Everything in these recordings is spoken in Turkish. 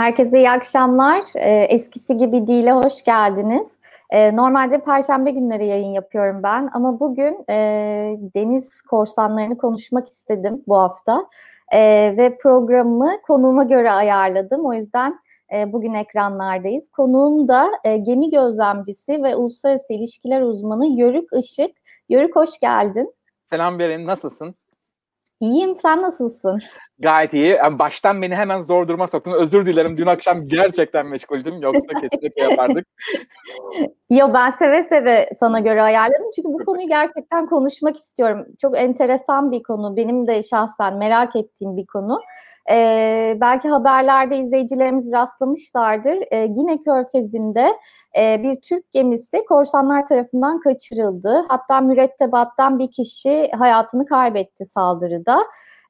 Herkese iyi akşamlar. Ee, eskisi gibi değil'e hoş geldiniz. Ee, normalde Perşembe günleri yayın yapıyorum ben ama bugün e, deniz korsanlarını konuşmak istedim bu hafta. E, ve programımı konuğuma göre ayarladım. O yüzden e, bugün ekranlardayız. Konuğum da e, gemi gözlemcisi ve uluslararası ilişkiler uzmanı Yörük Işık. Yörük hoş geldin. Selam Beren, nasılsın? İyiyim, sen nasılsın? Gayet iyi. Yani baştan beni hemen zor duruma soktun. Özür dilerim. Dün akşam gerçekten meşguldüm. Yoksa kesinlikle yapardık. Yo ben seve seve sana göre ayarladım. Çünkü bu konuyu gerçekten konuşmak istiyorum. Çok enteresan bir konu. Benim de şahsen merak ettiğim bir konu. Ee, belki haberlerde izleyicilerimiz rastlamışlardır. Ee, Gine Körfezi'nde e, bir Türk gemisi korsanlar tarafından kaçırıldı. Hatta mürettebattan bir kişi hayatını kaybetti saldırıda.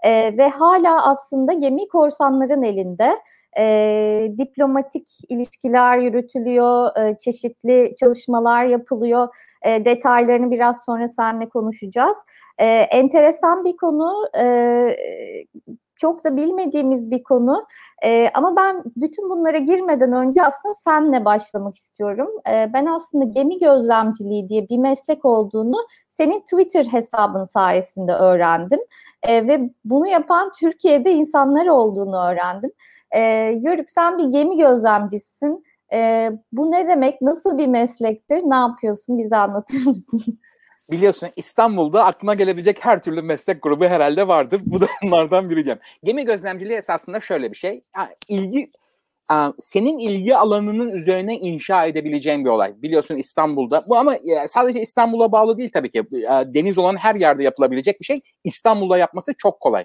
E, ve hala aslında gemi korsanların elinde. E, diplomatik ilişkiler yürütülüyor, e, çeşitli çalışmalar yapılıyor. E, detaylarını biraz sonra seninle konuşacağız. E, enteresan bir konu. E, çok da bilmediğimiz bir konu. E, ama ben bütün bunlara girmeden önce aslında senle başlamak istiyorum. E, ben aslında gemi gözlemciliği diye bir meslek olduğunu senin Twitter hesabın sayesinde öğrendim. E, ve bunu yapan Türkiye'de insanlar olduğunu öğrendim. E, Yörük sen bir gemi gözlemcisisin. E, bu ne demek? Nasıl bir meslektir? Ne yapıyorsun? Bize anlatır mısın? biliyorsun İstanbul'da aklına gelebilecek her türlü meslek grubu herhalde vardır. Bu da onlardan biri. Gemi gözlemciliği esasında şöyle bir şey. İlgi senin ilgi alanının üzerine inşa edebileceğin bir olay. Biliyorsun İstanbul'da bu ama sadece İstanbul'a bağlı değil tabii ki. Deniz olan her yerde yapılabilecek bir şey. İstanbul'da yapması çok kolay.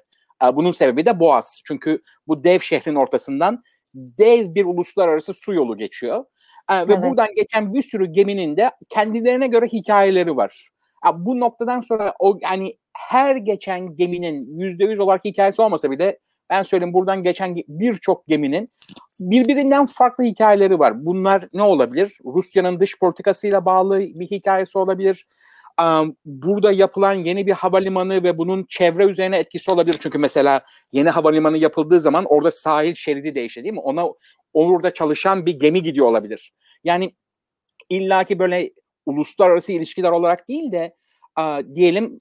Bunun sebebi de Boğaz. Çünkü bu dev şehrin ortasından dev bir uluslararası su yolu geçiyor. Ve evet. buradan geçen bir sürü geminin de kendilerine göre hikayeleri var bu noktadan sonra o yani her geçen geminin yüzde yüz olarak hikayesi olmasa bile ben söyleyeyim buradan geçen birçok geminin birbirinden farklı hikayeleri var. Bunlar ne olabilir? Rusya'nın dış politikasıyla bağlı bir hikayesi olabilir. Burada yapılan yeni bir havalimanı ve bunun çevre üzerine etkisi olabilir. Çünkü mesela yeni havalimanı yapıldığı zaman orada sahil şeridi değişti değil mi? Ona orada çalışan bir gemi gidiyor olabilir. Yani illaki böyle uluslararası ilişkiler olarak değil de diyelim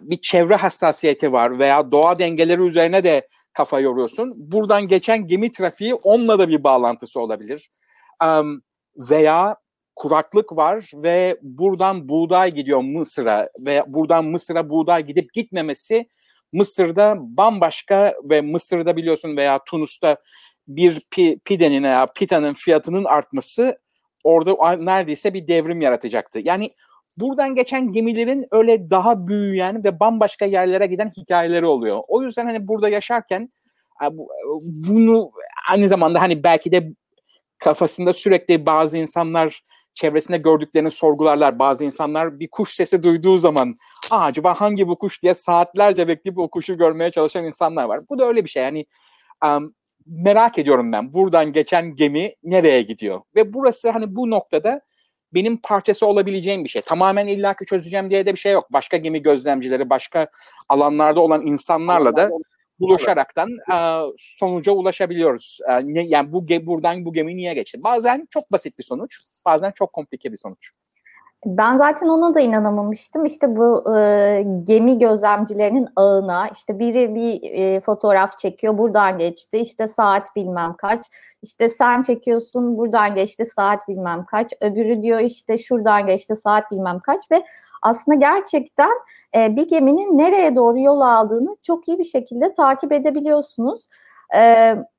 bir çevre hassasiyeti var veya doğa dengeleri üzerine de kafa yoruyorsun. Buradan geçen gemi trafiği onunla da bir bağlantısı olabilir. Veya kuraklık var ve buradan buğday gidiyor Mısır'a ve buradan Mısır'a buğday gidip gitmemesi Mısır'da bambaşka ve Mısır'da biliyorsun veya Tunus'ta bir pi, pidenin veya pitanın fiyatının artması orada neredeyse bir devrim yaratacaktı. Yani buradan geçen gemilerin öyle daha büyüyen ve bambaşka yerlere giden hikayeleri oluyor. O yüzden hani burada yaşarken bunu aynı zamanda hani belki de kafasında sürekli bazı insanlar çevresinde gördüklerini sorgularlar. Bazı insanlar bir kuş sesi duyduğu zaman Aa, acaba hangi bu kuş diye saatlerce bekleyip o kuşu görmeye çalışan insanlar var. Bu da öyle bir şey. Yani um, merak ediyorum ben. Buradan geçen gemi nereye gidiyor? Ve burası hani bu noktada benim parçası olabileceğim bir şey. Tamamen illaki çözeceğim diye de bir şey yok. Başka gemi gözlemcileri, başka alanlarda olan insanlarla da buluşaraktan e, sonuca ulaşabiliyoruz. E, yani bu buradan bu gemi niye geçti? Bazen çok basit bir sonuç, bazen çok komplike bir sonuç. Ben zaten ona da inanamamıştım. İşte bu e, gemi gözlemcilerinin ağına işte biri bir e, fotoğraf çekiyor buradan geçti işte saat bilmem kaç işte sen çekiyorsun buradan geçti saat bilmem kaç öbürü diyor işte şuradan geçti saat bilmem kaç ve aslında gerçekten e, bir geminin nereye doğru yol aldığını çok iyi bir şekilde takip edebiliyorsunuz. E,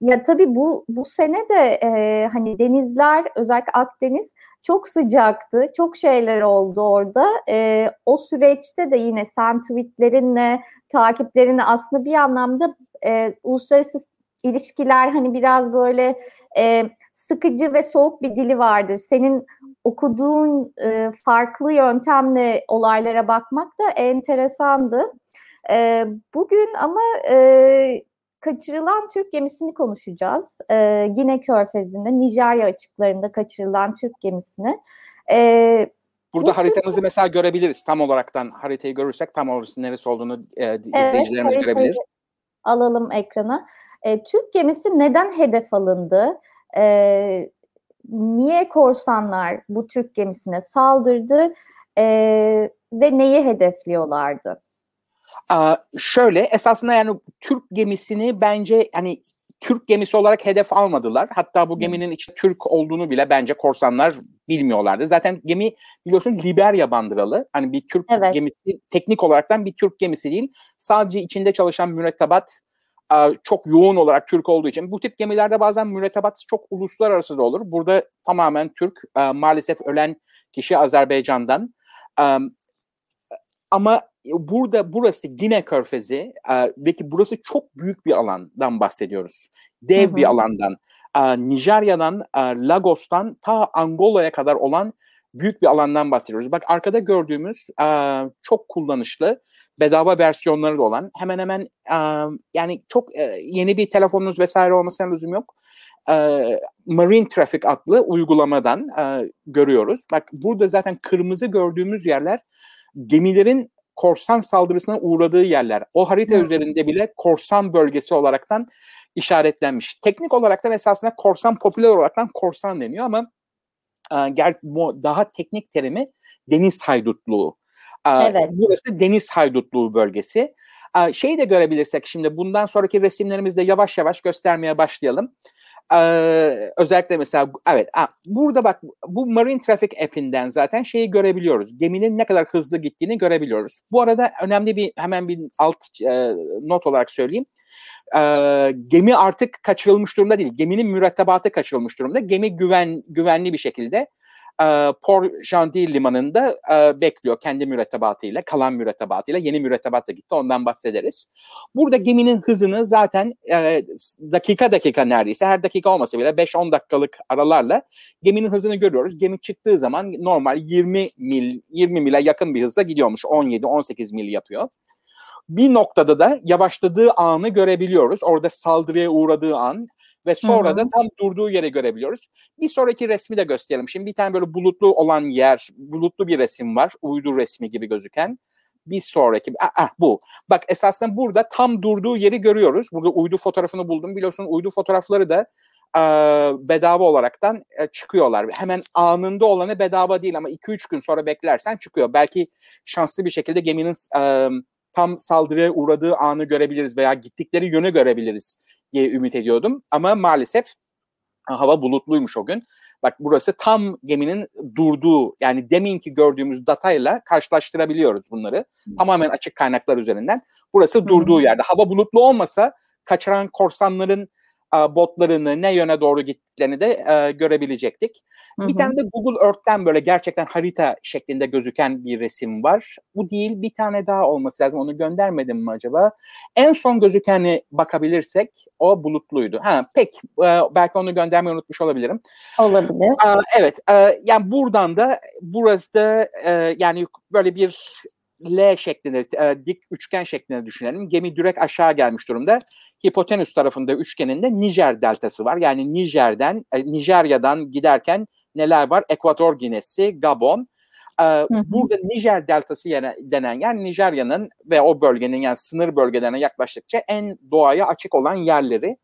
ya tabii bu bu sene de e, hani denizler özellikle Akdeniz çok sıcaktı. Çok şeyler oldu orada. E, o süreçte de yine sen tweetlerinle, takiplerinle aslında bir anlamda e, uluslararası ilişkiler hani biraz böyle e, sıkıcı ve soğuk bir dili vardır. Senin okuduğun e, farklı yöntemle olaylara bakmak da enteresandı. E, bugün ama e, kaçırılan Türk gemisini konuşacağız. Ee, Gine Körfezi'nde, Nijerya açıklarında kaçırılan Türk gemisini. Ee, Burada haritamızı Türk... mesela görebiliriz. Tam olaraktan haritayı görürsek tam orası neresi olduğunu e, izleyicilerimiz evet, görebilir. alalım ekrana. E, Türk gemisi neden hedef alındı? E, niye korsanlar bu Türk gemisine saldırdı e, ve neyi hedefliyorlardı? Aa, şöyle esasında yani Türk gemisini bence hani Türk gemisi olarak hedef almadılar. Hatta bu geminin içinde Türk olduğunu bile bence korsanlar bilmiyorlardı. Zaten gemi biliyorsun Liberya bandıralı. Hani bir Türk evet. gemisi teknik olaraktan bir Türk gemisi değil. Sadece içinde çalışan mürettebat çok yoğun olarak Türk olduğu için bu tip gemilerde bazen mürettebat çok uluslararası da olur. Burada tamamen Türk. Maalesef ölen kişi Azerbaycan'dan. Ama burada burası Gine Körfezi ve ki burası çok büyük bir alandan bahsediyoruz. Dev hı hı. bir alandan. Nijerya'dan, Lagos'tan ta Angola'ya kadar olan büyük bir alandan bahsediyoruz. Bak arkada gördüğümüz çok kullanışlı bedava versiyonları da olan hemen hemen yani çok yeni bir telefonunuz vesaire olmasına lüzum yok. Marine Traffic adlı uygulamadan görüyoruz. Bak burada zaten kırmızı gördüğümüz yerler gemilerin korsan saldırısına uğradığı yerler. O harita hmm. üzerinde bile korsan bölgesi olaraktan işaretlenmiş. Teknik olaraktan esasında korsan popüler olaraktan korsan deniyor ama e, daha teknik terimi deniz haydutluğu. Evet. Burası deniz haydutluğu bölgesi. Şeyi de görebilirsek şimdi bundan sonraki resimlerimizde yavaş yavaş göstermeye başlayalım. Ee, özellikle mesela evet burada bak bu Marine Traffic app'inden zaten şeyi görebiliyoruz. Geminin ne kadar hızlı gittiğini görebiliyoruz. Bu arada önemli bir hemen bir alt e, not olarak söyleyeyim. Ee, gemi artık kaçırılmış durumda değil. Geminin mürettebatı kaçırılmış durumda. Gemi güven güvenli bir şekilde e, Port Gentil limanında e, bekliyor kendi mürettebatıyla, kalan mürettebatıyla. Yeni mürettebat da gitti ondan bahsederiz. Burada geminin hızını zaten e, dakika dakika neredeyse her dakika olmasa bile 5-10 dakikalık aralarla geminin hızını görüyoruz. Gemi çıktığı zaman normal 20 mil 20 mile yakın bir hızla gidiyormuş. 17-18 mil yapıyor bir noktada da yavaşladığı anı görebiliyoruz. Orada saldırıya uğradığı an ve sonra Hı-hı. da tam durduğu yere görebiliyoruz. Bir sonraki resmi de gösterelim. Şimdi bir tane böyle bulutlu olan yer, bulutlu bir resim var. Uydu resmi gibi gözüken. Bir sonraki, ah, ah bu. Bak esasında burada tam durduğu yeri görüyoruz. Burada uydu fotoğrafını buldum. Biliyorsun uydu fotoğrafları da e, bedava olaraktan e, çıkıyorlar. Hemen anında olanı bedava değil ama 2-3 gün sonra beklersen çıkıyor. Belki şanslı bir şekilde geminin e, tam saldırıya uğradığı anı görebiliriz veya gittikleri yönü görebiliriz diye ümit ediyordum. Ama maalesef hava bulutluymuş o gün. Bak burası tam geminin durduğu yani deminki gördüğümüz datayla karşılaştırabiliyoruz bunları. Hmm. Tamamen açık kaynaklar üzerinden. Burası hmm. durduğu yerde. Hava bulutlu olmasa kaçıran korsanların botlarını ne yöne doğru gittiklerini de e, görebilecektik. Hı hı. Bir tane de Google Earth'ten böyle gerçekten harita şeklinde gözüken bir resim var. Bu değil bir tane daha olması lazım. Onu göndermedim mi acaba? En son gözükeni bakabilirsek o bulutluydu. Ha pek e, belki onu göndermeyi unutmuş olabilirim. Olabilir. E, evet e, yani buradan da burası da e, yani böyle bir L şeklinde, e, dik üçgen şeklinde düşünelim. Gemi direkt aşağı gelmiş durumda hipotenüs tarafında üçgeninde Nijer deltası var. Yani Nijer'den, e, Nijerya'dan giderken neler var? Ekvator Ginesi, Gabon. Ee, hı hı. Burada Nijer deltası denen yer Nijerya'nın ve o bölgenin yani sınır bölgelerine yaklaştıkça en doğaya açık olan yerleri.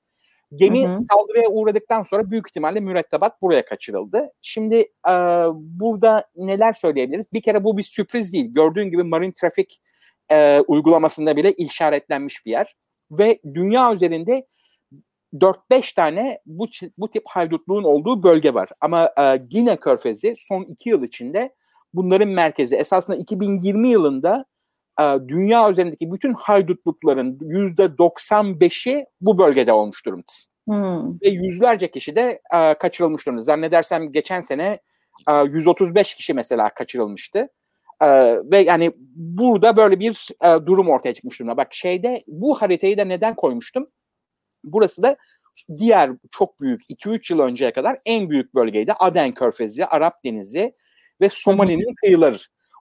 Gemi hı hı. saldırıya uğradıktan sonra büyük ihtimalle mürettebat buraya kaçırıldı. Şimdi e, burada neler söyleyebiliriz? Bir kere bu bir sürpriz değil. Gördüğün gibi Marine Traffic e, uygulamasında bile işaretlenmiş bir yer ve dünya üzerinde 4-5 tane bu, bu tip haydutluğun olduğu bölge var. Ama e, Gine Körfezi son 2 yıl içinde bunların merkezi. Esasında 2020 yılında e, dünya üzerindeki bütün haydutlukların %95'i bu bölgede olmuş durumda. Hmm. Ve yüzlerce kişi de e, kaçırılmış durumda. Zannedersem geçen sene e, 135 kişi mesela kaçırılmıştı. Ee, ve yani burada böyle bir e, durum ortaya çıkmış durumda. Bak şeyde bu haritayı da neden koymuştum? Burası da diğer çok büyük 2-3 yıl önceye kadar en büyük bölgeydi. Aden Körfezi, Arap Denizi ve Somali'nin kıyıları.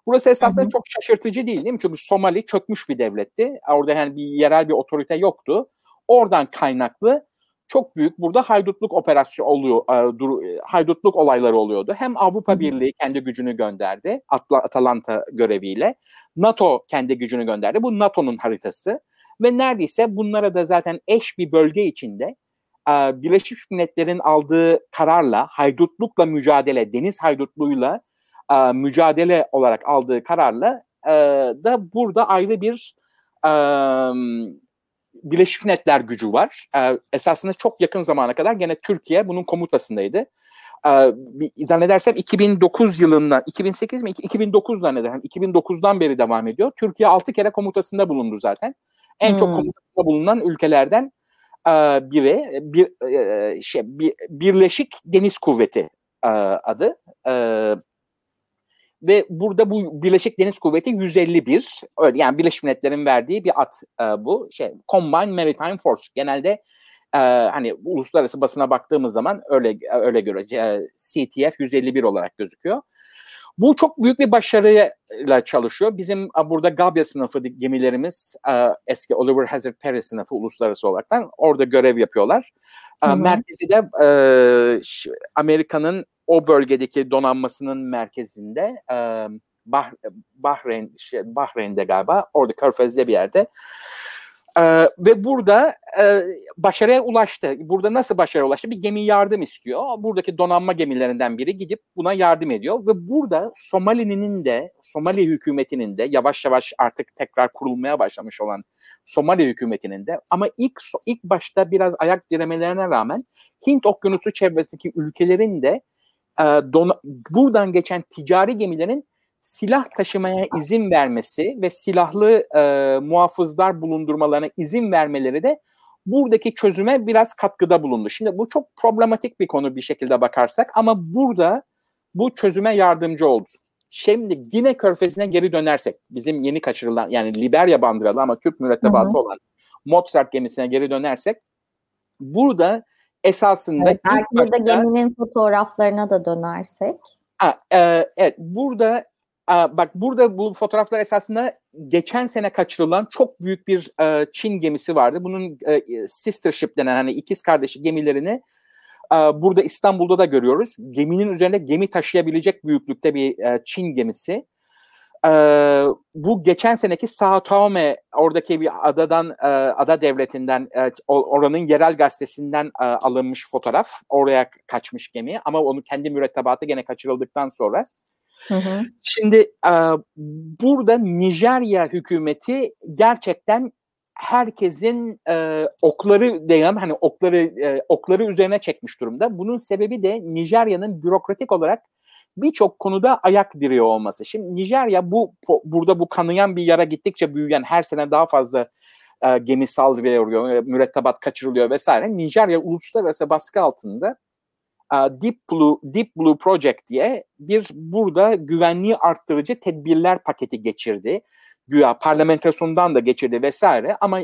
Burası esasında Hı-hı. çok şaşırtıcı değil değil mi? Çünkü Somali çökmüş bir devletti. Orada yani bir yerel bir otorite yoktu. Oradan kaynaklı çok büyük burada haydutluk operasyonu oluyor, e, dur, e, haydutluk olayları oluyordu. Hem Avrupa Birliği kendi gücünü gönderdi Atla, Atalanta göreviyle. NATO kendi gücünü gönderdi. Bu NATO'nun haritası. ve neredeyse bunlara da zaten eş bir bölge içinde e, Birleşmiş Milletler'in aldığı kararla haydutlukla mücadele, deniz haydutluğuyla e, mücadele olarak aldığı kararla da burada ayrı bir Birleşmiş Milletler gücü var. E, esasında çok yakın zamana kadar gene Türkiye bunun komutasındaydı. E, zannedersem 2009 yılından, 2008 mi? 2009 zannedersem. 2009'dan beri devam ediyor. Türkiye 6 kere komutasında bulundu zaten. En hmm. çok komutasında bulunan ülkelerden e, biri. Bir, e, şey, bir, Birleşik Deniz Kuvveti e, adı. E, ve burada bu Birleşik Deniz Kuvveti 151 öyle yani Birleşmiş Milletler'in verdiği bir at e, bu şey Combined Maritime Force genelde e, hani uluslararası basına baktığımız zaman öyle öyle göre e, CTF 151 olarak gözüküyor. Bu çok büyük bir başarıyla çalışıyor. Bizim burada Gabia sınıfı gemilerimiz e, eski Oliver Hazard Perry sınıfı uluslararası olaraktan orada görev yapıyorlar. Hı-hı. Merkezi de e, Amerika'nın o bölgedeki donanmasının merkezinde e, bah, Bahreyn şey, Bahreyn'de galiba orada Körfez'de bir yerde ee, ve burada e, başarıya ulaştı. Burada nasıl başarıya ulaştı? Bir gemi yardım istiyor. Buradaki donanma gemilerinden biri gidip buna yardım ediyor. Ve burada Somali'nin de, Somali hükümetinin de yavaş yavaş artık tekrar kurulmaya başlamış olan Somali hükümetinin de ama ilk ilk başta biraz ayak diremelerine rağmen Hint Okyanusu çevresindeki ülkelerin de e, don, buradan geçen ticari gemilerin silah taşımaya izin vermesi ve silahlı e, muhafızlar bulundurmalarına izin vermeleri de buradaki çözüme biraz katkıda bulundu. Şimdi bu çok problematik bir konu bir şekilde bakarsak ama burada bu çözüme yardımcı oldu. Şimdi yine Körfezi'ne geri dönersek bizim yeni kaçırılan yani Liberya bandıralı ama Türk mürettebatı Hı-hı. olan Mozart gemisine geri dönersek burada esasında evet, belki başta, geminin fotoğraflarına da dönersek. Ha, e, evet burada bak burada bu fotoğraflar esasında geçen sene kaçırılan çok büyük bir e, Çin gemisi vardı. Bunun e, sister ship denen hani ikiz kardeşi gemilerini e, burada İstanbul'da da görüyoruz. Geminin üzerinde gemi taşıyabilecek büyüklükte bir e, Çin gemisi. E, bu geçen seneki Sao Tome oradaki bir adadan e, ada devletinden e, oranın yerel gazetesinden e, alınmış fotoğraf. Oraya kaçmış gemi ama onu kendi mürettebatı gene kaçırıldıktan sonra Hı hı. Şimdi e, burada Nijerya hükümeti gerçekten herkesin e, okları diyelim hani okları e, okları üzerine çekmiş durumda. Bunun sebebi de Nijerya'nın bürokratik olarak birçok konuda ayak diriyor olması. Şimdi Nijerya bu burada bu kanayan bir yara gittikçe büyüyen her sene daha fazla e, gemi saldırıyor, mürettebat kaçırılıyor vesaire. Nijerya uluslararası baskı altında Deep Blue, Deep Blue Project diye bir burada güvenliği arttırıcı tedbirler paketi geçirdi. Güya parlamentosundan da geçirdi vesaire ama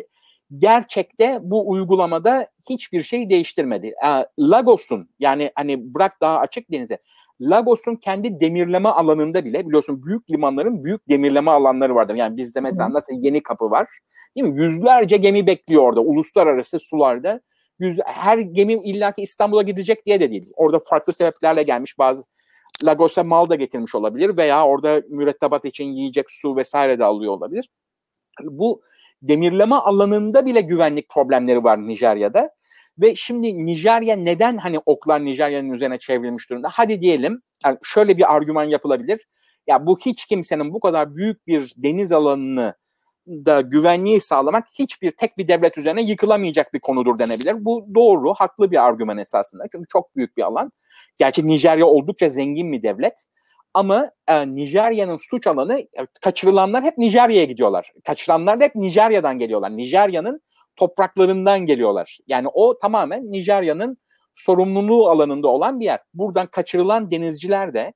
gerçekte bu uygulamada hiçbir şey değiştirmedi. Lagos'un yani hani bırak daha açık denize Lagos'un kendi demirleme alanında bile biliyorsun büyük limanların büyük demirleme alanları vardır. Yani bizde mesela nasıl yeni kapı var değil mi? Yüzlerce gemi bekliyor orada uluslararası sularda yüz, her gemi illaki İstanbul'a gidecek diye de değil. Orada farklı sebeplerle gelmiş bazı Lagos'a mal da getirmiş olabilir veya orada mürettebat için yiyecek su vesaire de alıyor olabilir. Bu demirleme alanında bile güvenlik problemleri var Nijerya'da. Ve şimdi Nijerya neden hani oklar Nijerya'nın üzerine çevrilmiş durumda? Hadi diyelim yani şöyle bir argüman yapılabilir. Ya bu hiç kimsenin bu kadar büyük bir deniz alanını da güvenliği sağlamak hiçbir tek bir devlet üzerine yıkılamayacak bir konudur denebilir. Bu doğru, haklı bir argüman esasında. Çünkü çok büyük bir alan. Gerçi Nijerya oldukça zengin bir devlet. Ama e, Nijerya'nın suç alanı e, kaçırılanlar hep Nijerya'ya gidiyorlar. Kaçıranlar da hep Nijerya'dan geliyorlar. Nijerya'nın topraklarından geliyorlar. Yani o tamamen Nijerya'nın sorumluluğu alanında olan bir yer. Buradan kaçırılan denizciler de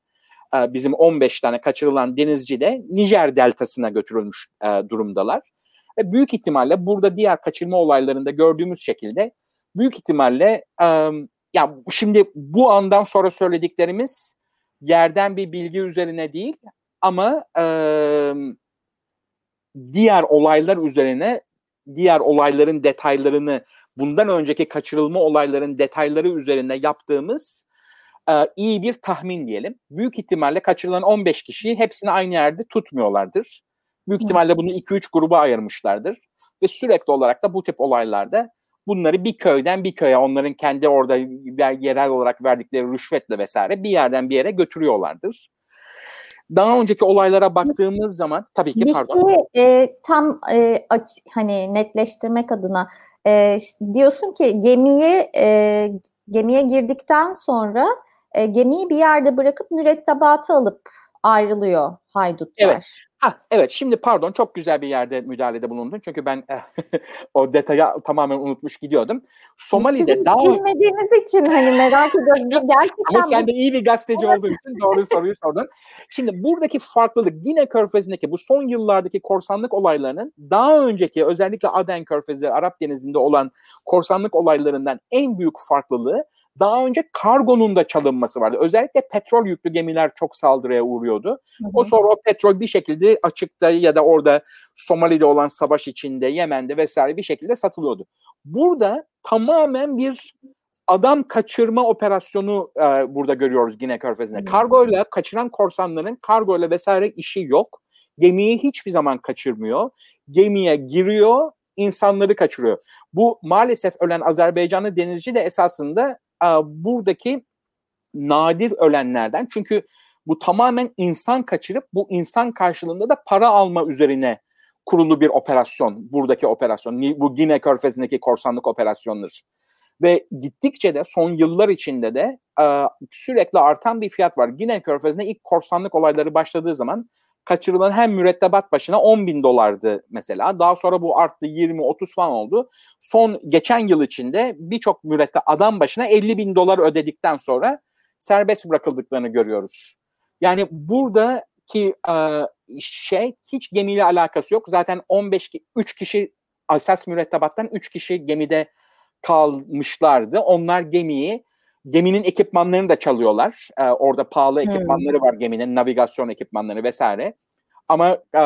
e, bizim 15 tane kaçırılan denizci de Nijer deltasına götürülmüş e, durumdalar. Ve büyük ihtimalle burada diğer kaçırma olaylarında gördüğümüz şekilde büyük ihtimalle e, ya şimdi bu andan sonra söylediklerimiz yerden bir bilgi üzerine değil ama diğer olaylar üzerine diğer olayların detaylarını bundan önceki kaçırılma olayların detayları üzerine yaptığımız e, iyi bir tahmin diyelim. Büyük ihtimalle kaçırılan 15 kişiyi hepsini aynı yerde tutmuyorlardır. Büyük ihtimalle bunu 2-3 gruba ayırmışlardır. Ve sürekli olarak da bu tip olaylarda bunları bir köyden bir köye onların kendi orada yerel olarak verdikleri rüşvetle vesaire bir yerden bir yere götürüyorlardır. Daha önceki olaylara baktığımız zaman tabii ki bir pardon. Şey, e, tam e, aç, hani netleştirmek adına e, diyorsun ki gemiye e, gemiye girdikten sonra e, gemiyi bir yerde bırakıp mürettebatı alıp ayrılıyor haydutlar. Evet. Ha, evet şimdi pardon çok güzel bir yerde müdahalede bulundun. Çünkü ben o detaya tamamen unutmuş gidiyordum. Somali'de Çünkü daha... bilmediğimiz için hani merak ediyorum. Gerçekten Ama sen de iyi bir gazeteci olduğun için doğru soruyu sordun. Şimdi buradaki farklılık Gine Körfezi'ndeki bu son yıllardaki korsanlık olaylarının daha önceki özellikle Aden Körfezi, Arap Denizi'nde olan korsanlık olaylarından en büyük farklılığı daha önce kargonun da çalınması vardı. Özellikle petrol yüklü gemiler çok saldırıya uğruyordu. Hı hı. O sonra o petrol bir şekilde açıkta ya da orada Somali'de olan savaş içinde, Yemen'de vesaire bir şekilde satılıyordu. Burada tamamen bir adam kaçırma operasyonu e, burada görüyoruz Gine Körfezi'nde. Kargoyla kaçıran korsanların kargoyla vesaire işi yok. Gemiyi hiçbir zaman kaçırmıyor. Gemiye giriyor, insanları kaçırıyor. Bu maalesef ölen Azerbaycanlı denizci de esasında buradaki nadir ölenlerden. Çünkü bu tamamen insan kaçırıp bu insan karşılığında da para alma üzerine kurulu bir operasyon. Buradaki operasyon. Bu Gine Körfezi'ndeki korsanlık operasyonları. Ve gittikçe de son yıllar içinde de sürekli artan bir fiyat var. Gine Körfezi'nde ilk korsanlık olayları başladığı zaman kaçırılan hem mürettebat başına 10 bin dolardı mesela. Daha sonra bu arttı 20-30 falan oldu. Son geçen yıl içinde birçok mürette adam başına 50 bin dolar ödedikten sonra serbest bırakıldıklarını görüyoruz. Yani buradaki e, şey hiç gemiyle alakası yok. Zaten 15 3 kişi asas mürettebattan 3 kişi gemide kalmışlardı. Onlar gemiyi geminin ekipmanlarını da çalıyorlar. Ee, orada pahalı hmm. ekipmanları var geminin, navigasyon ekipmanları vesaire. Ama e,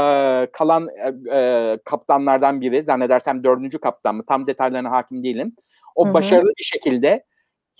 kalan e, e, kaptanlardan biri, zannedersem dördüncü kaptan mı, tam detaylarına hakim değilim. O hı başarılı bir şekilde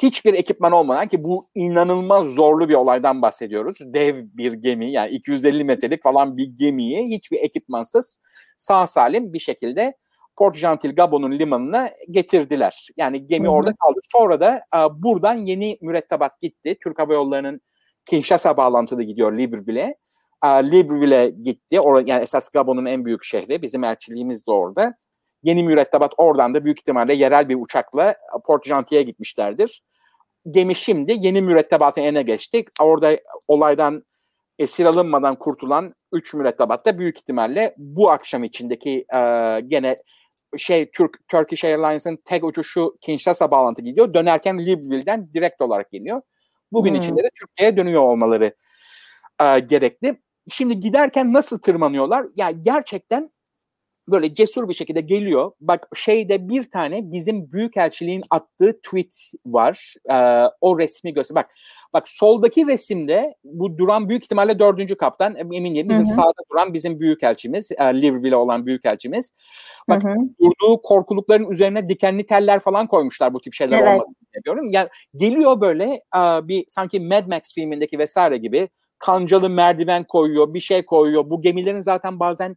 hiçbir ekipman olmadan ki bu inanılmaz zorlu bir olaydan bahsediyoruz. Dev bir gemi yani 250 metrelik falan bir gemiyi hiçbir ekipmansız sağ salim bir şekilde Port Gentil Gabon'un limanına getirdiler. Yani gemi Hı-hı. orada kaldı. Sonra da e, buradan yeni mürettebat gitti. Türk Hava Yolları'nın Kinshasa bağlantılı gidiyor Libreville'e. E, Libreville'e gitti. Or yani esas Gabon'un en büyük şehri. Bizim elçiliğimiz de orada. Yeni mürettebat oradan da büyük ihtimalle yerel bir uçakla Port Gentil'e gitmişlerdir. Gemi şimdi yeni mürettebatın eline geçti. Orada olaydan esir alınmadan kurtulan 3 mürettebat da büyük ihtimalle bu akşam içindeki e, gene şey Türk Turkish Airlines'ın tek uçuşu Kinshasa bağlantı gidiyor. Dönerken Libreville'den direkt olarak geliyor. Bugün hmm. içinde de Türkiye'ye dönüyor olmaları e, gerekli. Şimdi giderken nasıl tırmanıyorlar? Ya yani gerçekten böyle cesur bir şekilde geliyor. Bak şeyde bir tane bizim büyükelçiliğin attığı tweet var. Ee, o resmi göster. Bak bak soldaki resimde bu duran büyük ihtimalle dördüncü kaptan emin değilim. Bizim hı hı. sağda duran bizim büyükelçimiz. E, Libreville olan büyükelçimiz. Bak hı hı. durduğu korkulukların üzerine dikenli teller falan koymuşlar bu tip şeyler evet. olmadığını diyorum. Yani geliyor böyle e, bir sanki Mad Max filmindeki vesaire gibi kancalı merdiven koyuyor, bir şey koyuyor. Bu gemilerin zaten bazen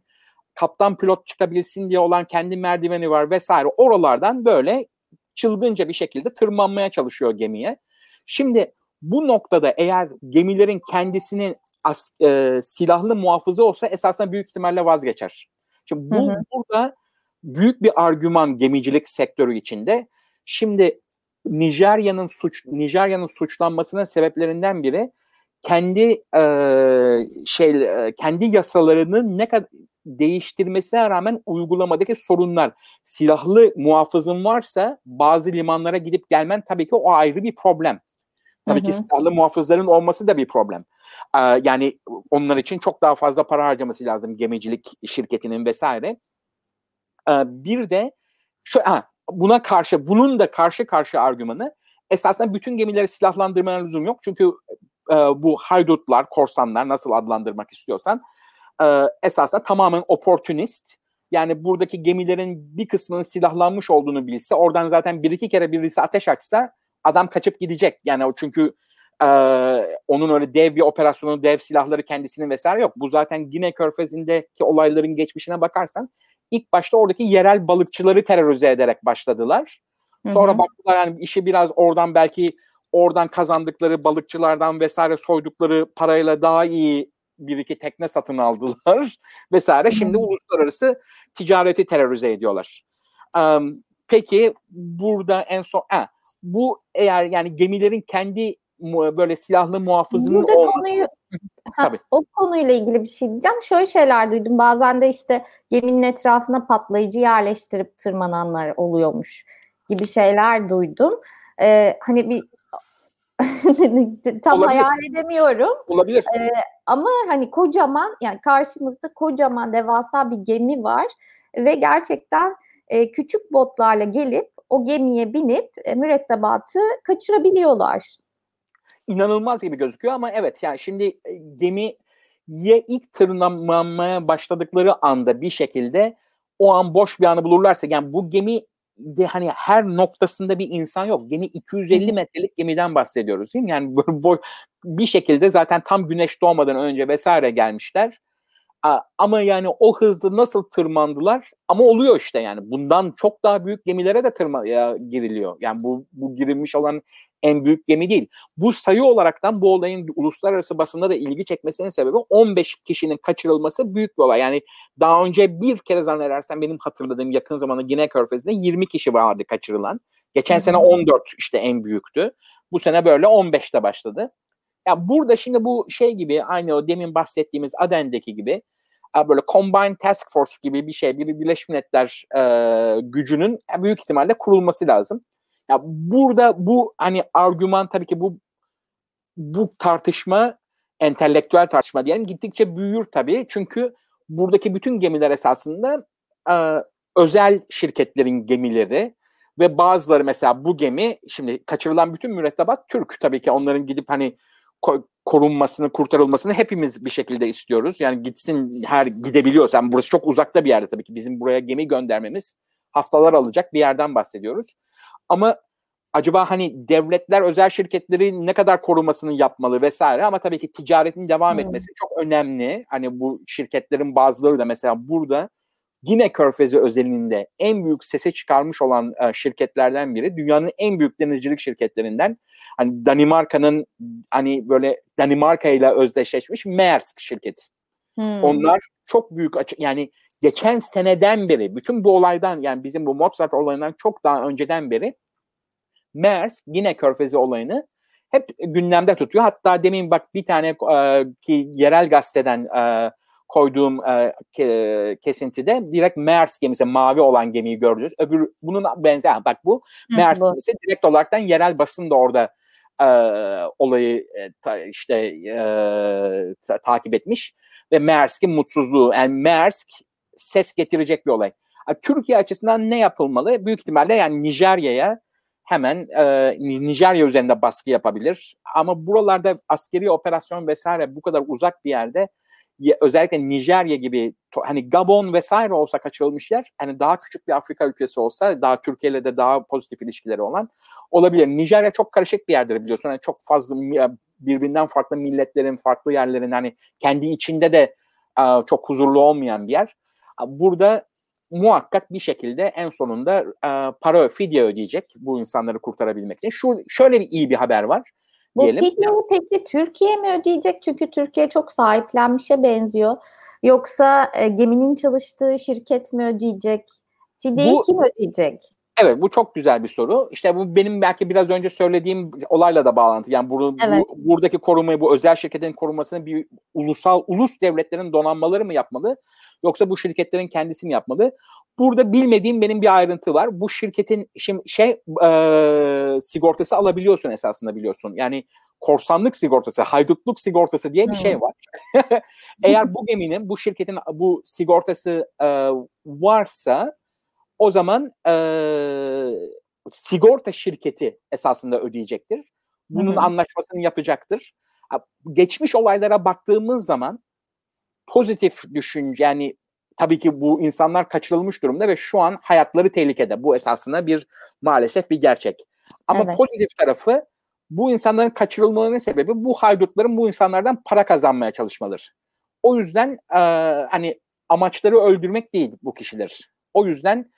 kaptan pilot çıkabilsin diye olan kendi merdiveni var vesaire. Oralardan böyle çılgınca bir şekilde tırmanmaya çalışıyor gemiye. Şimdi bu noktada eğer gemilerin kendisinin as, e, silahlı muhafızı olsa esasında büyük ihtimalle vazgeçer. Şimdi bu hı hı. burada büyük bir argüman gemicilik sektörü içinde. Şimdi Nijerya'nın suç Nijerya'nın suçlanmasının sebeplerinden biri kendi e, şey e, kendi yasalarını ne kadar değiştirmesine rağmen uygulamadaki sorunlar. Silahlı muhafızın varsa bazı limanlara gidip gelmen tabii ki o ayrı bir problem. Tabii hı hı. ki silahlı muhafızların olması da bir problem. Ee, yani onlar için çok daha fazla para harcaması lazım gemicilik şirketinin vesaire. Ee, bir de şu ha, buna karşı bunun da karşı karşı argümanı esasen bütün gemileri silahlandırmaya lüzum yok. Çünkü e, bu haydutlar, korsanlar nasıl adlandırmak istiyorsan e, esasında tamamen opportunist. Yani buradaki gemilerin bir kısmının silahlanmış olduğunu bilse oradan zaten bir iki kere birisi ateş açsa adam kaçıp gidecek. Yani o çünkü Ee, onun öyle dev bir operasyonu, dev silahları kendisinin vesaire yok. Bu zaten Gine Körfezi'ndeki olayların geçmişine bakarsan ilk başta oradaki yerel balıkçıları terörize ederek başladılar. Sonra Hı-hı. baktılar yani işi biraz oradan belki oradan kazandıkları balıkçılardan vesaire soydukları parayla daha iyi bir iki tekne satın aldılar vesaire. Şimdi Hı-hı. uluslararası ticareti terörize ediyorlar. Um, peki burada en son ha, bu eğer yani gemilerin kendi böyle silahlı muhafızının Burada olması. konuyu ha, o konuyla ilgili bir şey diyeceğim. Şöyle şeyler duydum. Bazen de işte geminin etrafına patlayıcı yerleştirip tırmananlar oluyormuş gibi şeyler duydum. Ee, hani bir tam Olabilir. hayal edemiyorum. Olabilir. Ee, ama hani kocaman yani karşımızda kocaman devasa bir gemi var ve gerçekten e, küçük botlarla gelip o gemiye binip e, mürettebatı kaçırabiliyorlar. İnanılmaz gibi gözüküyor ama evet yani şimdi e, gemiye ilk tırmanmaya başladıkları anda bir şekilde o an boş bir anı bulurlarsa yani bu gemi de hani her noktasında bir insan yok. Gemi 250 metrelik gemiden bahsediyoruz değil mi? Yani bu, bir şekilde zaten tam güneş doğmadan önce vesaire gelmişler. Ama yani o hızlı nasıl tırmandılar? Ama oluyor işte yani. Bundan çok daha büyük gemilere de tırma ya, giriliyor. Yani bu bu girilmiş olan en büyük gemi değil. Bu sayı olaraktan bu olayın uluslararası basında da ilgi çekmesinin sebebi 15 kişinin kaçırılması büyük bir olay. Yani daha önce bir kere zannedersem benim hatırladığım yakın zamanda Gine Körfezi'nde 20 kişi vardı kaçırılan. Geçen sene 14 işte en büyüktü. Bu sene böyle 15'te başladı. Ya burada şimdi bu şey gibi aynı o demin bahsettiğimiz Aden'deki gibi böyle Combined Task Force gibi bir şey, bir Birleşmiş Milletler e, gücünün büyük ihtimalle kurulması lazım. Ya burada bu hani argüman tabii ki bu bu tartışma entelektüel tartışma diyelim gittikçe büyür tabii. Çünkü buradaki bütün gemiler esasında e, özel şirketlerin gemileri ve bazıları mesela bu gemi şimdi kaçırılan bütün mürettebat Türk tabii ki onların gidip hani korunmasını, kurtarılmasını hepimiz bir şekilde istiyoruz. Yani gitsin her gidebiliyorsa yani burası çok uzakta bir yerde tabii ki bizim buraya gemi göndermemiz haftalar alacak bir yerden bahsediyoruz. Ama acaba hani devletler özel şirketleri ne kadar korumasını yapmalı vesaire ama tabii ki ticaretin devam hmm. etmesi çok önemli. Hani bu şirketlerin bazıları da mesela burada yine Körfezi özelinde en büyük sese çıkarmış olan e, şirketlerden biri. Dünyanın en büyük denizcilik şirketlerinden. Hani Danimarka'nın hani böyle Danimarka ile özdeşleşmiş Maersk şirketi. Hmm. Onlar çok büyük açık yani geçen seneden beri bütün bu olaydan yani bizim bu Mozart olayından çok daha önceden beri Maersk yine Körfezi olayını hep gündemde tutuyor. Hatta demin bak bir tane e, ki yerel gazeteden e, koyduğum e, ke, kesintide direkt Maersk gemisi mavi olan gemiyi gördünüz. Öbür bunun benzer bak bu Hı, Maersk bu. gemisi direkt olaraktan yerel basın da orada e, olayı e, ta, işte e, ta, takip etmiş ve Maersk'in mutsuzluğu yani Maersk ses getirecek bir olay. Türkiye açısından ne yapılmalı? Büyük ihtimalle yani Nijerya'ya hemen e, Nijerya üzerinde baskı yapabilir. Ama buralarda askeri operasyon vesaire bu kadar uzak bir yerde özellikle Nijerya gibi hani Gabon vesaire olsa kaçırılmış yer hani daha küçük bir Afrika ülkesi olsa daha Türkiye ile de daha pozitif ilişkileri olan olabilir. Nijerya çok karışık bir yerdir biliyorsun. Yani çok fazla birbirinden farklı milletlerin, farklı yerlerin hani kendi içinde de çok huzurlu olmayan bir yer. Burada muhakkak bir şekilde en sonunda e, para fidye ödeyecek bu insanları kurtarabilmek için. Şu şöyle bir iyi bir haber var. Bu fidyeyi peki Türkiye mi ödeyecek? Çünkü Türkiye çok sahiplenmişe benziyor. Yoksa e, geminin çalıştığı şirket mi ödeyecek? Fidyeyi bu, kim ödeyecek? Evet bu çok güzel bir soru. İşte bu benim belki biraz önce söylediğim olayla da bağlantı. Yani bu, evet. bu buradaki korumayı, bu özel şirketin korumasını bir ulusal ulus devletlerin donanmaları mı yapmalı? Yoksa bu şirketlerin kendisi mi yapmalı? Burada bilmediğim benim bir ayrıntı var. Bu şirketin şimdi şey e, sigortası alabiliyorsun esasında biliyorsun. Yani korsanlık sigortası, haydutluk sigortası diye bir şey hmm. var. Eğer bu geminin, bu şirketin bu sigortası e, varsa o zaman e, sigorta şirketi esasında ödeyecektir. Bunun anlaşmasını yapacaktır. Geçmiş olaylara baktığımız zaman pozitif düşünce yani tabii ki bu insanlar kaçırılmış durumda ve şu an hayatları tehlikede. Bu esasında bir maalesef bir gerçek. Ama evet. pozitif tarafı Bu insanların kaçırılmalarının sebebi bu haydutların bu insanlardan para kazanmaya çalışmaları. O yüzden e, hani amaçları öldürmek değil bu kişiler. O yüzden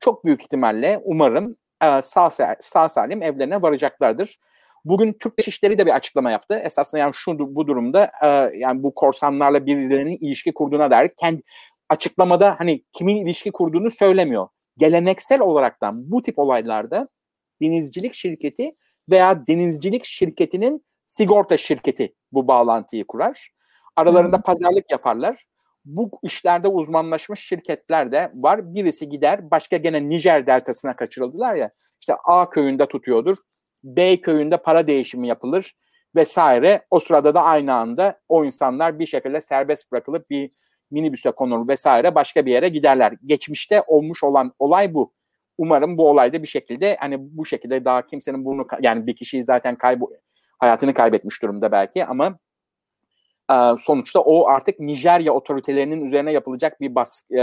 çok büyük ihtimalle umarım e, sağ, sağ salim evlerine varacaklardır. Bugün Türk Dışişleri de bir açıklama yaptı. Esasında yani şu bu durumda e, yani bu korsanlarla birilerinin ilişki kurduğuna dair kendi açıklamada hani kimin ilişki kurduğunu söylemiyor. Geleneksel olaraktan bu tip olaylarda denizcilik şirketi veya denizcilik şirketinin sigorta şirketi bu bağlantıyı kurar. Aralarında pazarlık yaparlar. Bu işlerde uzmanlaşmış şirketler de var. Birisi gider başka gene Nijer deltasına kaçırıldılar ya. İşte A köyünde tutuyordur. B köyünde para değişimi yapılır vesaire. O sırada da aynı anda o insanlar bir şekilde serbest bırakılıp bir minibüse konur vesaire başka bir yere giderler. Geçmişte olmuş olan olay bu. Umarım bu olayda bir şekilde hani bu şekilde daha kimsenin bunu yani bir kişiyi zaten kaybo hayatını kaybetmiş durumda belki ama sonuçta o artık Nijerya otoritelerinin üzerine yapılacak bir baskı,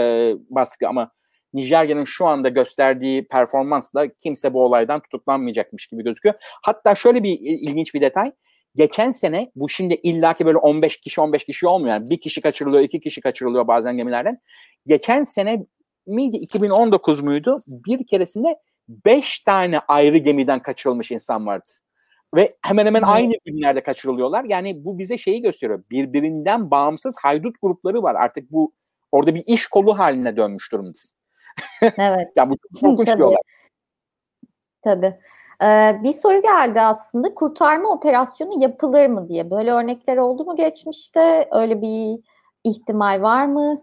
baskı ama Nijerya'nın şu anda gösterdiği performansla kimse bu olaydan tutuklanmayacakmış gibi gözüküyor. Hatta şöyle bir ilginç bir detay. Geçen sene bu şimdi illaki böyle 15 kişi 15 kişi olmuyor. Yani bir kişi kaçırılıyor, iki kişi kaçırılıyor bazen gemilerden. Geçen sene miydi 2019 muydu? Bir keresinde 5 tane ayrı gemiden kaçırılmış insan vardı. Ve hemen hemen aynı günlerde kaçırılıyorlar. Yani bu bize şeyi gösteriyor. Birbirinden bağımsız haydut grupları var. Artık bu orada bir iş kolu haline dönmüş durumdayız. Evet. ya bu çok korkunç bir olay. Tabii. Ee, bir soru geldi aslında kurtarma operasyonu yapılır mı diye. Böyle örnekler oldu mu geçmişte? Öyle bir ihtimal var mı?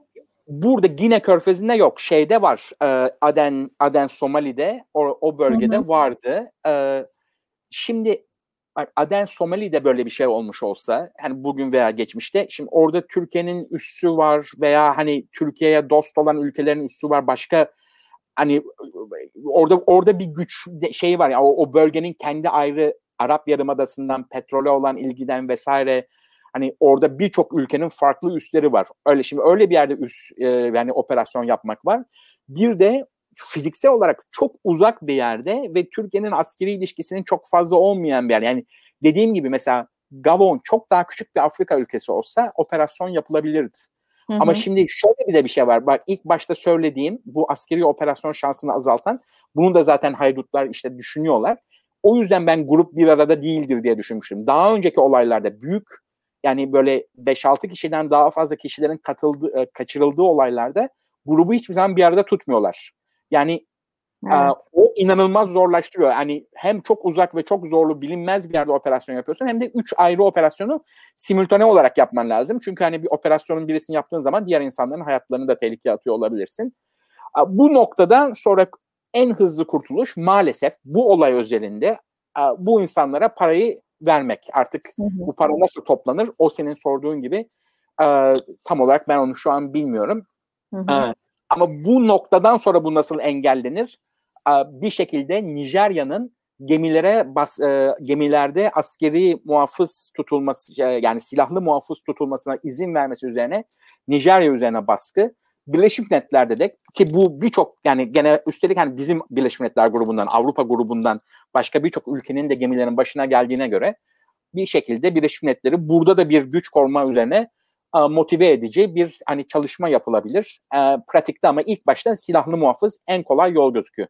Burada Gine Körfezi'nde yok. Şeyde var. E, Aden Aden Somali'de o, o bölgede hı hı. vardı. E, şimdi Aden Somali'de böyle bir şey olmuş olsa hani bugün veya geçmişte şimdi orada Türkiye'nin üssü var veya hani Türkiye'ye dost olan ülkelerin üssü var başka hani orada orada bir güç şey var ya o, o bölgenin kendi ayrı Arap Yarımadası'ndan petrole olan ilgiden vesaire hani orada birçok ülkenin farklı üsleri var. Öyle şimdi öyle bir yerde üs e, yani operasyon yapmak var. Bir de fiziksel olarak çok uzak bir yerde ve Türkiye'nin askeri ilişkisinin çok fazla olmayan bir yer. Yani dediğim gibi mesela Gabon çok daha küçük bir Afrika ülkesi olsa operasyon yapılabilirdi. Hı hı. Ama şimdi şöyle bir de bir şey var. Bak ilk başta söylediğim bu askeri operasyon şansını azaltan bunu da zaten haydutlar işte düşünüyorlar. O yüzden ben grup bir arada değildir diye düşünmüştüm. Daha önceki olaylarda büyük yani böyle 5-6 kişiden daha fazla kişilerin katıldığı, e, kaçırıldığı olaylarda grubu hiçbir zaman bir arada tutmuyorlar. Yani evet. o inanılmaz zorlaştırıyor. Yani hem çok uzak ve çok zorlu bilinmez bir yerde operasyon yapıyorsun hem de üç ayrı operasyonu simultane olarak yapman lazım. Çünkü hani bir operasyonun birisini yaptığın zaman diğer insanların hayatlarını da tehlikeye atıyor olabilirsin. Bu noktada sonra en hızlı kurtuluş maalesef bu olay özelinde bu insanlara parayı vermek. Artık hı hı. bu para nasıl toplanır? O senin sorduğun gibi tam olarak ben onu şu an bilmiyorum. Hı hı. Ama bu noktadan sonra bu nasıl engellenir? Bir şekilde Nijerya'nın gemilere bas, e, gemilerde askeri muhafız tutulması yani silahlı muhafız tutulmasına izin vermesi üzerine Nijerya üzerine baskı. Birleşmiş Milletler'de de ki bu birçok yani gene üstelik hani bizim Birleşmiş Milletler grubundan Avrupa grubundan başka birçok ülkenin de gemilerin başına geldiğine göre bir şekilde Birleşmiş Milletleri burada da bir güç koruma üzerine motive edici bir hani çalışma yapılabilir. E, pratikte ama ilk başta silahlı muhafız en kolay yol gözüküyor.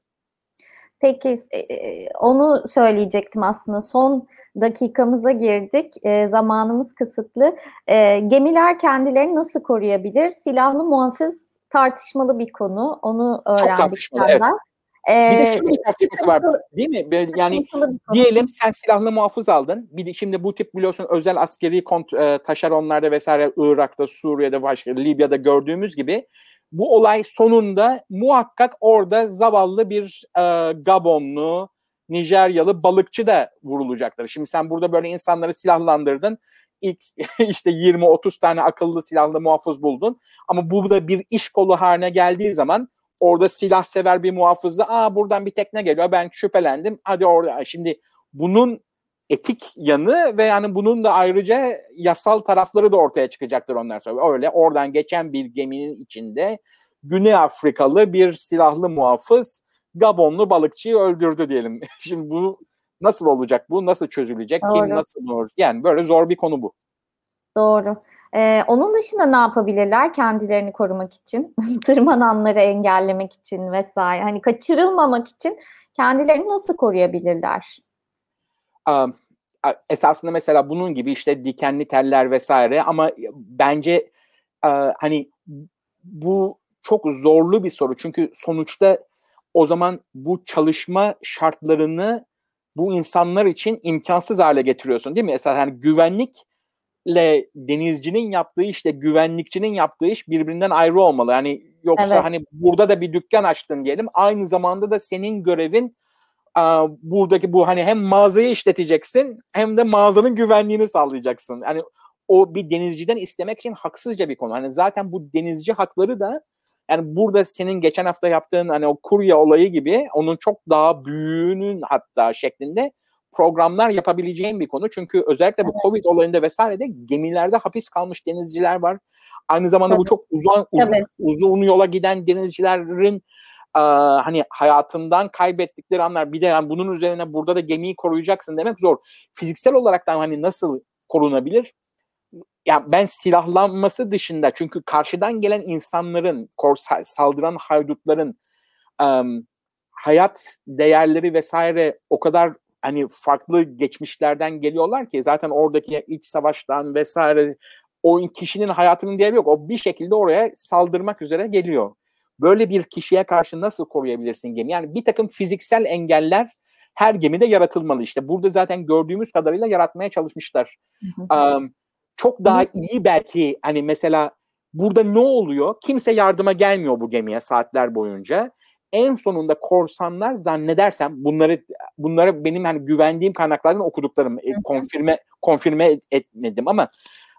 Peki e, e, onu söyleyecektim aslında. Son dakikamıza girdik. E, zamanımız kısıtlı. E, gemiler kendilerini nasıl koruyabilir? Silahlı muhafız tartışmalı bir konu. Onu öğrendik. Çok tartışmalı, evet. Ee, bir de şöyle bir tartışması var değil mi? Yani diyelim sen silahlı muhafız aldın. Bir de şimdi bu tip biliyorsun özel askeri kont e, taşeronlarda vesaire Irak'ta, Suriye'de, başka Libya'da gördüğümüz gibi bu olay sonunda muhakkak orada zavallı bir e, Gabonlu, Nijeryalı balıkçı da vurulacaktır. Şimdi sen burada böyle insanları silahlandırdın. İlk işte 20-30 tane akıllı silahlı muhafız buldun. Ama bu da bir iş kolu haline geldiği zaman orada silah sever bir muhafızla aa buradan bir tekne geliyor ben şüphelendim hadi orada şimdi bunun etik yanı ve yani bunun da ayrıca yasal tarafları da ortaya çıkacaktır onlar sonra. Öyle oradan geçen bir geminin içinde Güney Afrikalı bir silahlı muhafız Gabonlu balıkçıyı öldürdü diyelim. Şimdi bu Nasıl olacak bu? Nasıl çözülecek? Doğru. Kim nasıl olur? Yani böyle zor bir konu bu. Doğru. Ee, onun dışında ne yapabilirler kendilerini korumak için? Tırmananları engellemek için vesaire. Hani kaçırılmamak için kendilerini nasıl koruyabilirler? Um, esasında mesela bunun gibi işte dikenli teller vesaire ama bence uh, hani bu çok zorlu bir soru. Çünkü sonuçta o zaman bu çalışma şartlarını bu insanlar için imkansız hale getiriyorsun değil mi? Esas yani güvenlikle denizcinin yaptığı işte güvenlikçinin yaptığı iş birbirinden ayrı olmalı. Yani yoksa evet. hani burada da bir dükkan açtın diyelim. Aynı zamanda da senin görevin a, buradaki bu hani hem mağazayı işleteceksin hem de mağazanın güvenliğini sağlayacaksın. Yani o bir denizciden istemek için haksızca bir konu. Hani zaten bu denizci hakları da yani burada senin geçen hafta yaptığın hani o kurye olayı gibi onun çok daha büyüğünün hatta şeklinde programlar yapabileceğin bir konu. Çünkü özellikle bu Covid olayında vesairede gemilerde hapis kalmış denizciler var. Aynı zamanda Tabii. bu çok uzun uzun, uzun yola giden denizcilerin e, hani hayatından kaybettikleri anlar. Bir de yani bunun üzerine burada da gemiyi koruyacaksın demek zor. Fiziksel olarak da hani nasıl korunabilir? yani ben silahlanması dışında çünkü karşıdan gelen insanların, saldıran haydutların um, hayat değerleri vesaire o kadar hani farklı geçmişlerden geliyorlar ki zaten oradaki iç savaştan vesaire o kişinin hayatının değeri yok. O bir şekilde oraya saldırmak üzere geliyor. Böyle bir kişiye karşı nasıl koruyabilirsin gemi? Yani bir takım fiziksel engeller her gemide yaratılmalı işte. Burada zaten gördüğümüz kadarıyla yaratmaya çalışmışlar. um, çok daha iyi belki hani mesela burada ne oluyor? Kimse yardıma gelmiyor bu gemiye saatler boyunca. En sonunda korsanlar zannedersem bunları bunları benim hani güvendiğim kaynaklardan okuduklarım e, konfirme konfirme et, etmedim ama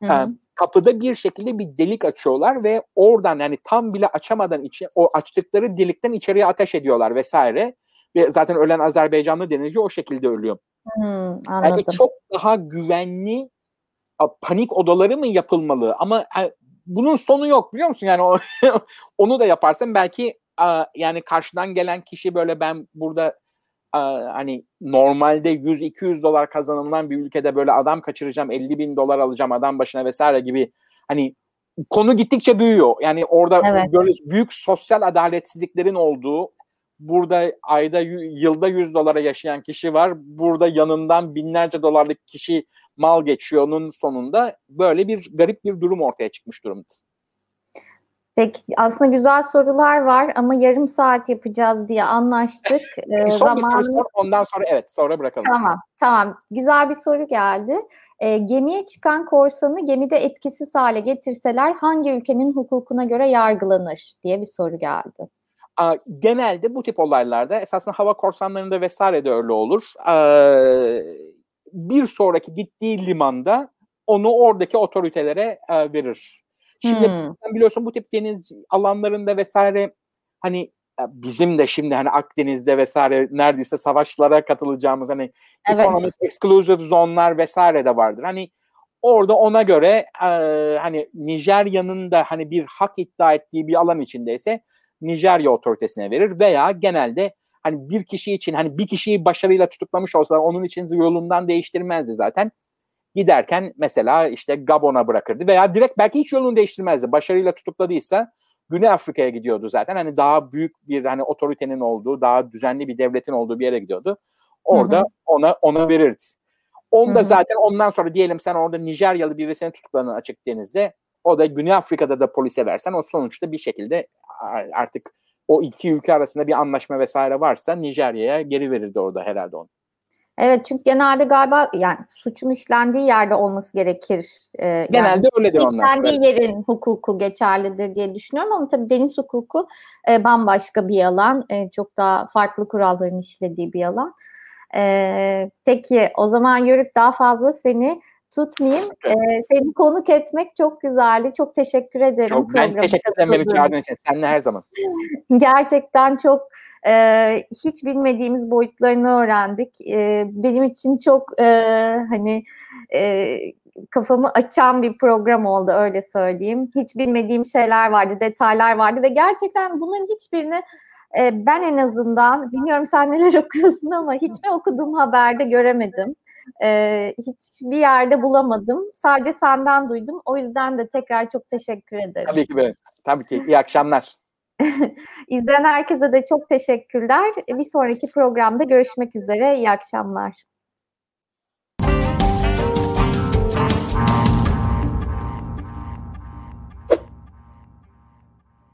e, kapıda bir şekilde bir delik açıyorlar ve oradan yani tam bile açamadan içi o açtıkları delikten içeriye ateş ediyorlar vesaire ve zaten ölen Azerbaycanlı denizci o şekilde ölüyor. Hmm, anladım. Yani çok daha güvenli panik odaları mı yapılmalı? Ama bunun sonu yok biliyor musun? Yani onu da yaparsan belki yani karşıdan gelen kişi böyle ben burada hani normalde 100-200 dolar kazanılan bir ülkede böyle adam kaçıracağım 50 bin dolar alacağım adam başına vesaire gibi hani konu gittikçe büyüyor. Yani orada evet. böyle büyük sosyal adaletsizliklerin olduğu burada ayda yılda 100 dolara yaşayan kişi var. Burada yanından binlerce dolarlık kişi mal geçiyor'nun sonunda böyle bir garip bir durum ortaya çıkmış durumda. Peki aslında güzel sorular var ama yarım saat yapacağız diye anlaştık. Ee, Son zamanı... bir soru sor ondan sonra evet sonra bırakalım. Tamam tamam güzel bir soru geldi. E, gemiye çıkan korsanı gemide etkisiz hale getirseler hangi ülkenin hukukuna göre yargılanır diye bir soru geldi. Genelde bu tip olaylarda esasında hava korsanlarında vesaire de öyle olur. Ee, bir sonraki gittiği limanda onu oradaki otoritelere e, verir. Şimdi hmm. biliyorsun bu tip deniz alanlarında vesaire hani bizim de şimdi hani Akdeniz'de vesaire neredeyse savaşlara katılacağımız hani evet. economic exclusive zonlar vesaire de vardır. Hani orada ona göre e, hani Nijerya'nın da hani bir hak iddia ettiği bir alan içindeyse Nijerya otoritesine verir veya genelde hani bir kişi için hani bir kişiyi başarıyla tutuklamış olsalar onun için yolundan değiştirmezdi zaten. Giderken mesela işte Gabon'a bırakırdı veya direkt belki hiç yolunu değiştirmezdi. Başarıyla tutukladıysa Güney Afrika'ya gidiyordu zaten. Hani daha büyük bir hani otoritenin olduğu, daha düzenli bir devletin olduğu bir yere gidiyordu. Orada hı hı. ona ona verirdi. Onda zaten ondan sonra diyelim sen orada Nijeryalı birisini tutukladın açık denizde. O da Güney Afrika'da da polise versen o sonuçta bir şekilde artık o iki ülke arasında bir anlaşma vesaire varsa Nijerya'ya geri verirdi orada herhalde onu. Evet çünkü genelde galiba yani suçun işlendiği yerde olması gerekir. Ee, genelde yani, öyledir onlar. İşlendiği yerin hukuku geçerlidir diye düşünüyorum ama tabii deniz hukuku e, bambaşka bir alan. E, çok daha farklı kuralların işlediği bir alan. E, peki o zaman Yörük daha fazla seni tutmayayım. Ee, seni konuk etmek çok güzeldi. Çok teşekkür ederim. Çok, ben teşekkür ederim beni çağırdığın için. Seninle her zaman. Gerçekten çok e, hiç bilmediğimiz boyutlarını öğrendik. E, benim için çok e, hani e, kafamı açan bir program oldu öyle söyleyeyim. Hiç bilmediğim şeyler vardı, detaylar vardı ve gerçekten bunların hiçbirini E, ben en azından, bilmiyorum sen neler okuyorsun ama hiçbir okuduğum haberde göremedim. E, hiçbir yerde bulamadım. Sadece senden duydum. O yüzden de tekrar çok teşekkür ederim. Tabii ki ben. Tabii ki. İyi akşamlar. İzleyen herkese de çok teşekkürler. Bir sonraki programda görüşmek üzere. İyi akşamlar.